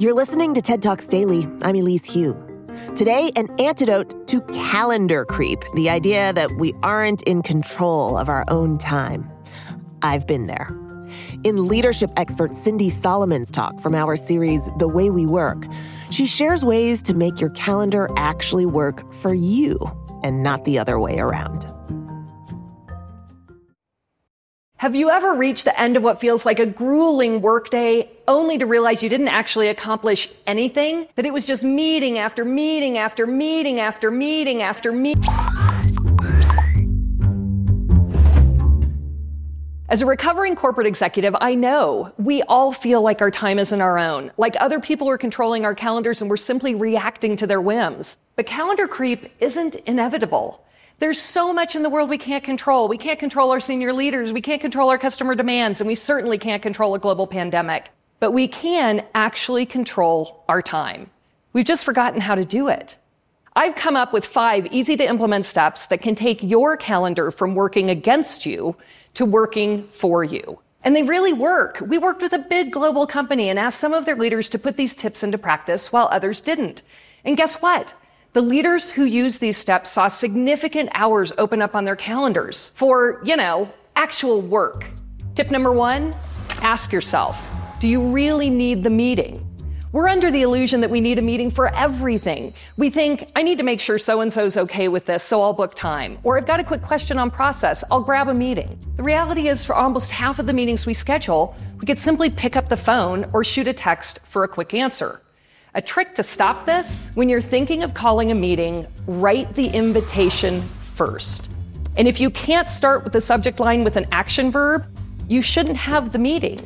You're listening to TED Talks Daily. I'm Elise Hu. Today, an antidote to calendar creep the idea that we aren't in control of our own time. I've been there. In leadership expert Cindy Solomon's talk from our series, The Way We Work, she shares ways to make your calendar actually work for you and not the other way around. Have you ever reached the end of what feels like a grueling workday only to realize you didn't actually accomplish anything? That it was just meeting after meeting after meeting after meeting after meeting? As a recovering corporate executive, I know we all feel like our time isn't our own, like other people are controlling our calendars and we're simply reacting to their whims. But calendar creep isn't inevitable. There's so much in the world we can't control. We can't control our senior leaders. We can't control our customer demands. And we certainly can't control a global pandemic. But we can actually control our time. We've just forgotten how to do it. I've come up with five easy to implement steps that can take your calendar from working against you to working for you. And they really work. We worked with a big global company and asked some of their leaders to put these tips into practice while others didn't. And guess what? The leaders who used these steps saw significant hours open up on their calendars for, you know, actual work. Tip number one ask yourself do you really need the meeting? We're under the illusion that we need a meeting for everything. We think, I need to make sure so and so's okay with this, so I'll book time. Or I've got a quick question on process, I'll grab a meeting. The reality is, for almost half of the meetings we schedule, we could simply pick up the phone or shoot a text for a quick answer. A trick to stop this when you're thinking of calling a meeting, write the invitation first. And if you can't start with the subject line with an action verb, you shouldn't have the meeting.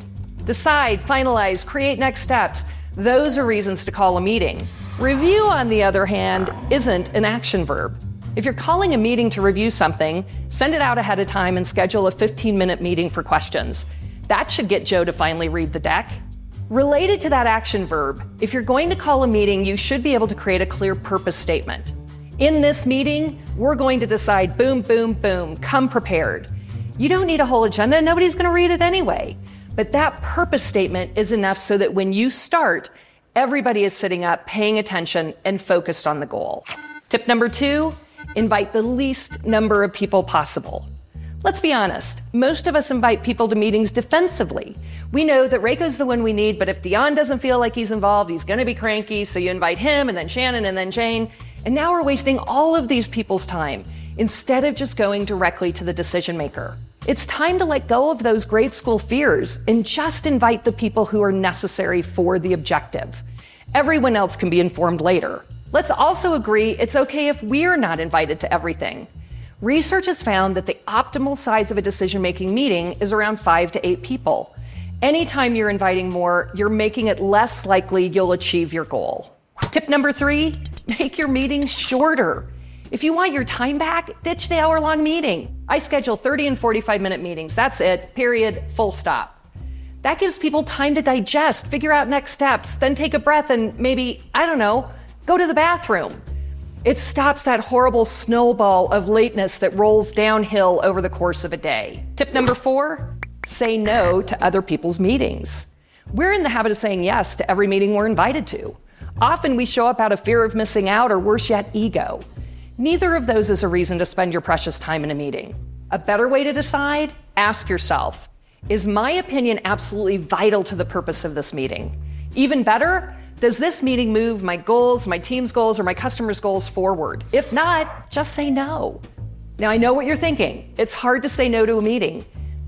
Decide, finalize, create next steps. Those are reasons to call a meeting. Review, on the other hand, isn't an action verb. If you're calling a meeting to review something, send it out ahead of time and schedule a 15 minute meeting for questions. That should get Joe to finally read the deck. Related to that action verb, if you're going to call a meeting, you should be able to create a clear purpose statement. In this meeting, we're going to decide boom, boom, boom, come prepared. You don't need a whole agenda, nobody's going to read it anyway. But that purpose statement is enough so that when you start, everybody is sitting up, paying attention, and focused on the goal. Tip number two invite the least number of people possible. Let's be honest, most of us invite people to meetings defensively. We know that Reiko's the one we need, but if Dion doesn't feel like he's involved, he's going to be cranky, so you invite him and then Shannon and then Jane. And now we're wasting all of these people's time instead of just going directly to the decision maker. It's time to let go of those grade school fears and just invite the people who are necessary for the objective. Everyone else can be informed later. Let's also agree it's okay if we're not invited to everything. Research has found that the optimal size of a decision making meeting is around five to eight people. Anytime you're inviting more, you're making it less likely you'll achieve your goal. Tip number three make your meetings shorter. If you want your time back, ditch the hour long meeting. I schedule 30 and 45 minute meetings. That's it, period, full stop. That gives people time to digest, figure out next steps, then take a breath and maybe, I don't know, go to the bathroom. It stops that horrible snowball of lateness that rolls downhill over the course of a day. Tip number four say no to other people's meetings. We're in the habit of saying yes to every meeting we're invited to. Often we show up out of fear of missing out, or worse yet, ego. Neither of those is a reason to spend your precious time in a meeting. A better way to decide ask yourself Is my opinion absolutely vital to the purpose of this meeting? Even better, does this meeting move my goals, my team's goals, or my customers' goals forward? If not, just say no. Now, I know what you're thinking. It's hard to say no to a meeting,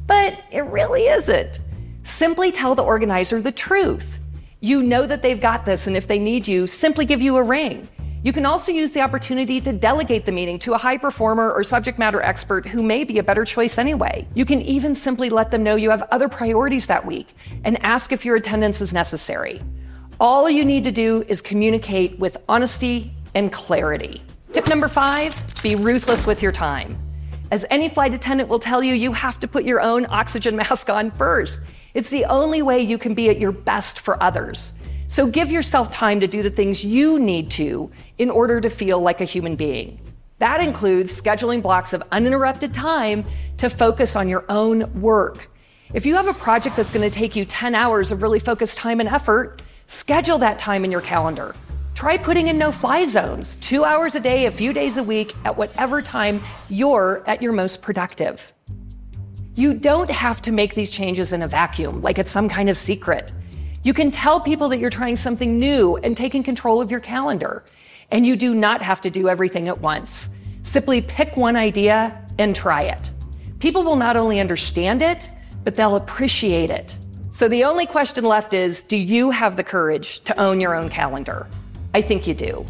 but it really isn't. Simply tell the organizer the truth. You know that they've got this, and if they need you, simply give you a ring. You can also use the opportunity to delegate the meeting to a high performer or subject matter expert who may be a better choice anyway. You can even simply let them know you have other priorities that week and ask if your attendance is necessary. All you need to do is communicate with honesty and clarity. Tip number five be ruthless with your time. As any flight attendant will tell you, you have to put your own oxygen mask on first. It's the only way you can be at your best for others. So give yourself time to do the things you need to in order to feel like a human being. That includes scheduling blocks of uninterrupted time to focus on your own work. If you have a project that's going to take you 10 hours of really focused time and effort, Schedule that time in your calendar. Try putting in no fly zones, two hours a day, a few days a week, at whatever time you're at your most productive. You don't have to make these changes in a vacuum, like it's some kind of secret. You can tell people that you're trying something new and taking control of your calendar. And you do not have to do everything at once. Simply pick one idea and try it. People will not only understand it, but they'll appreciate it. So the only question left is do you have the courage to own your own calendar? I think you do.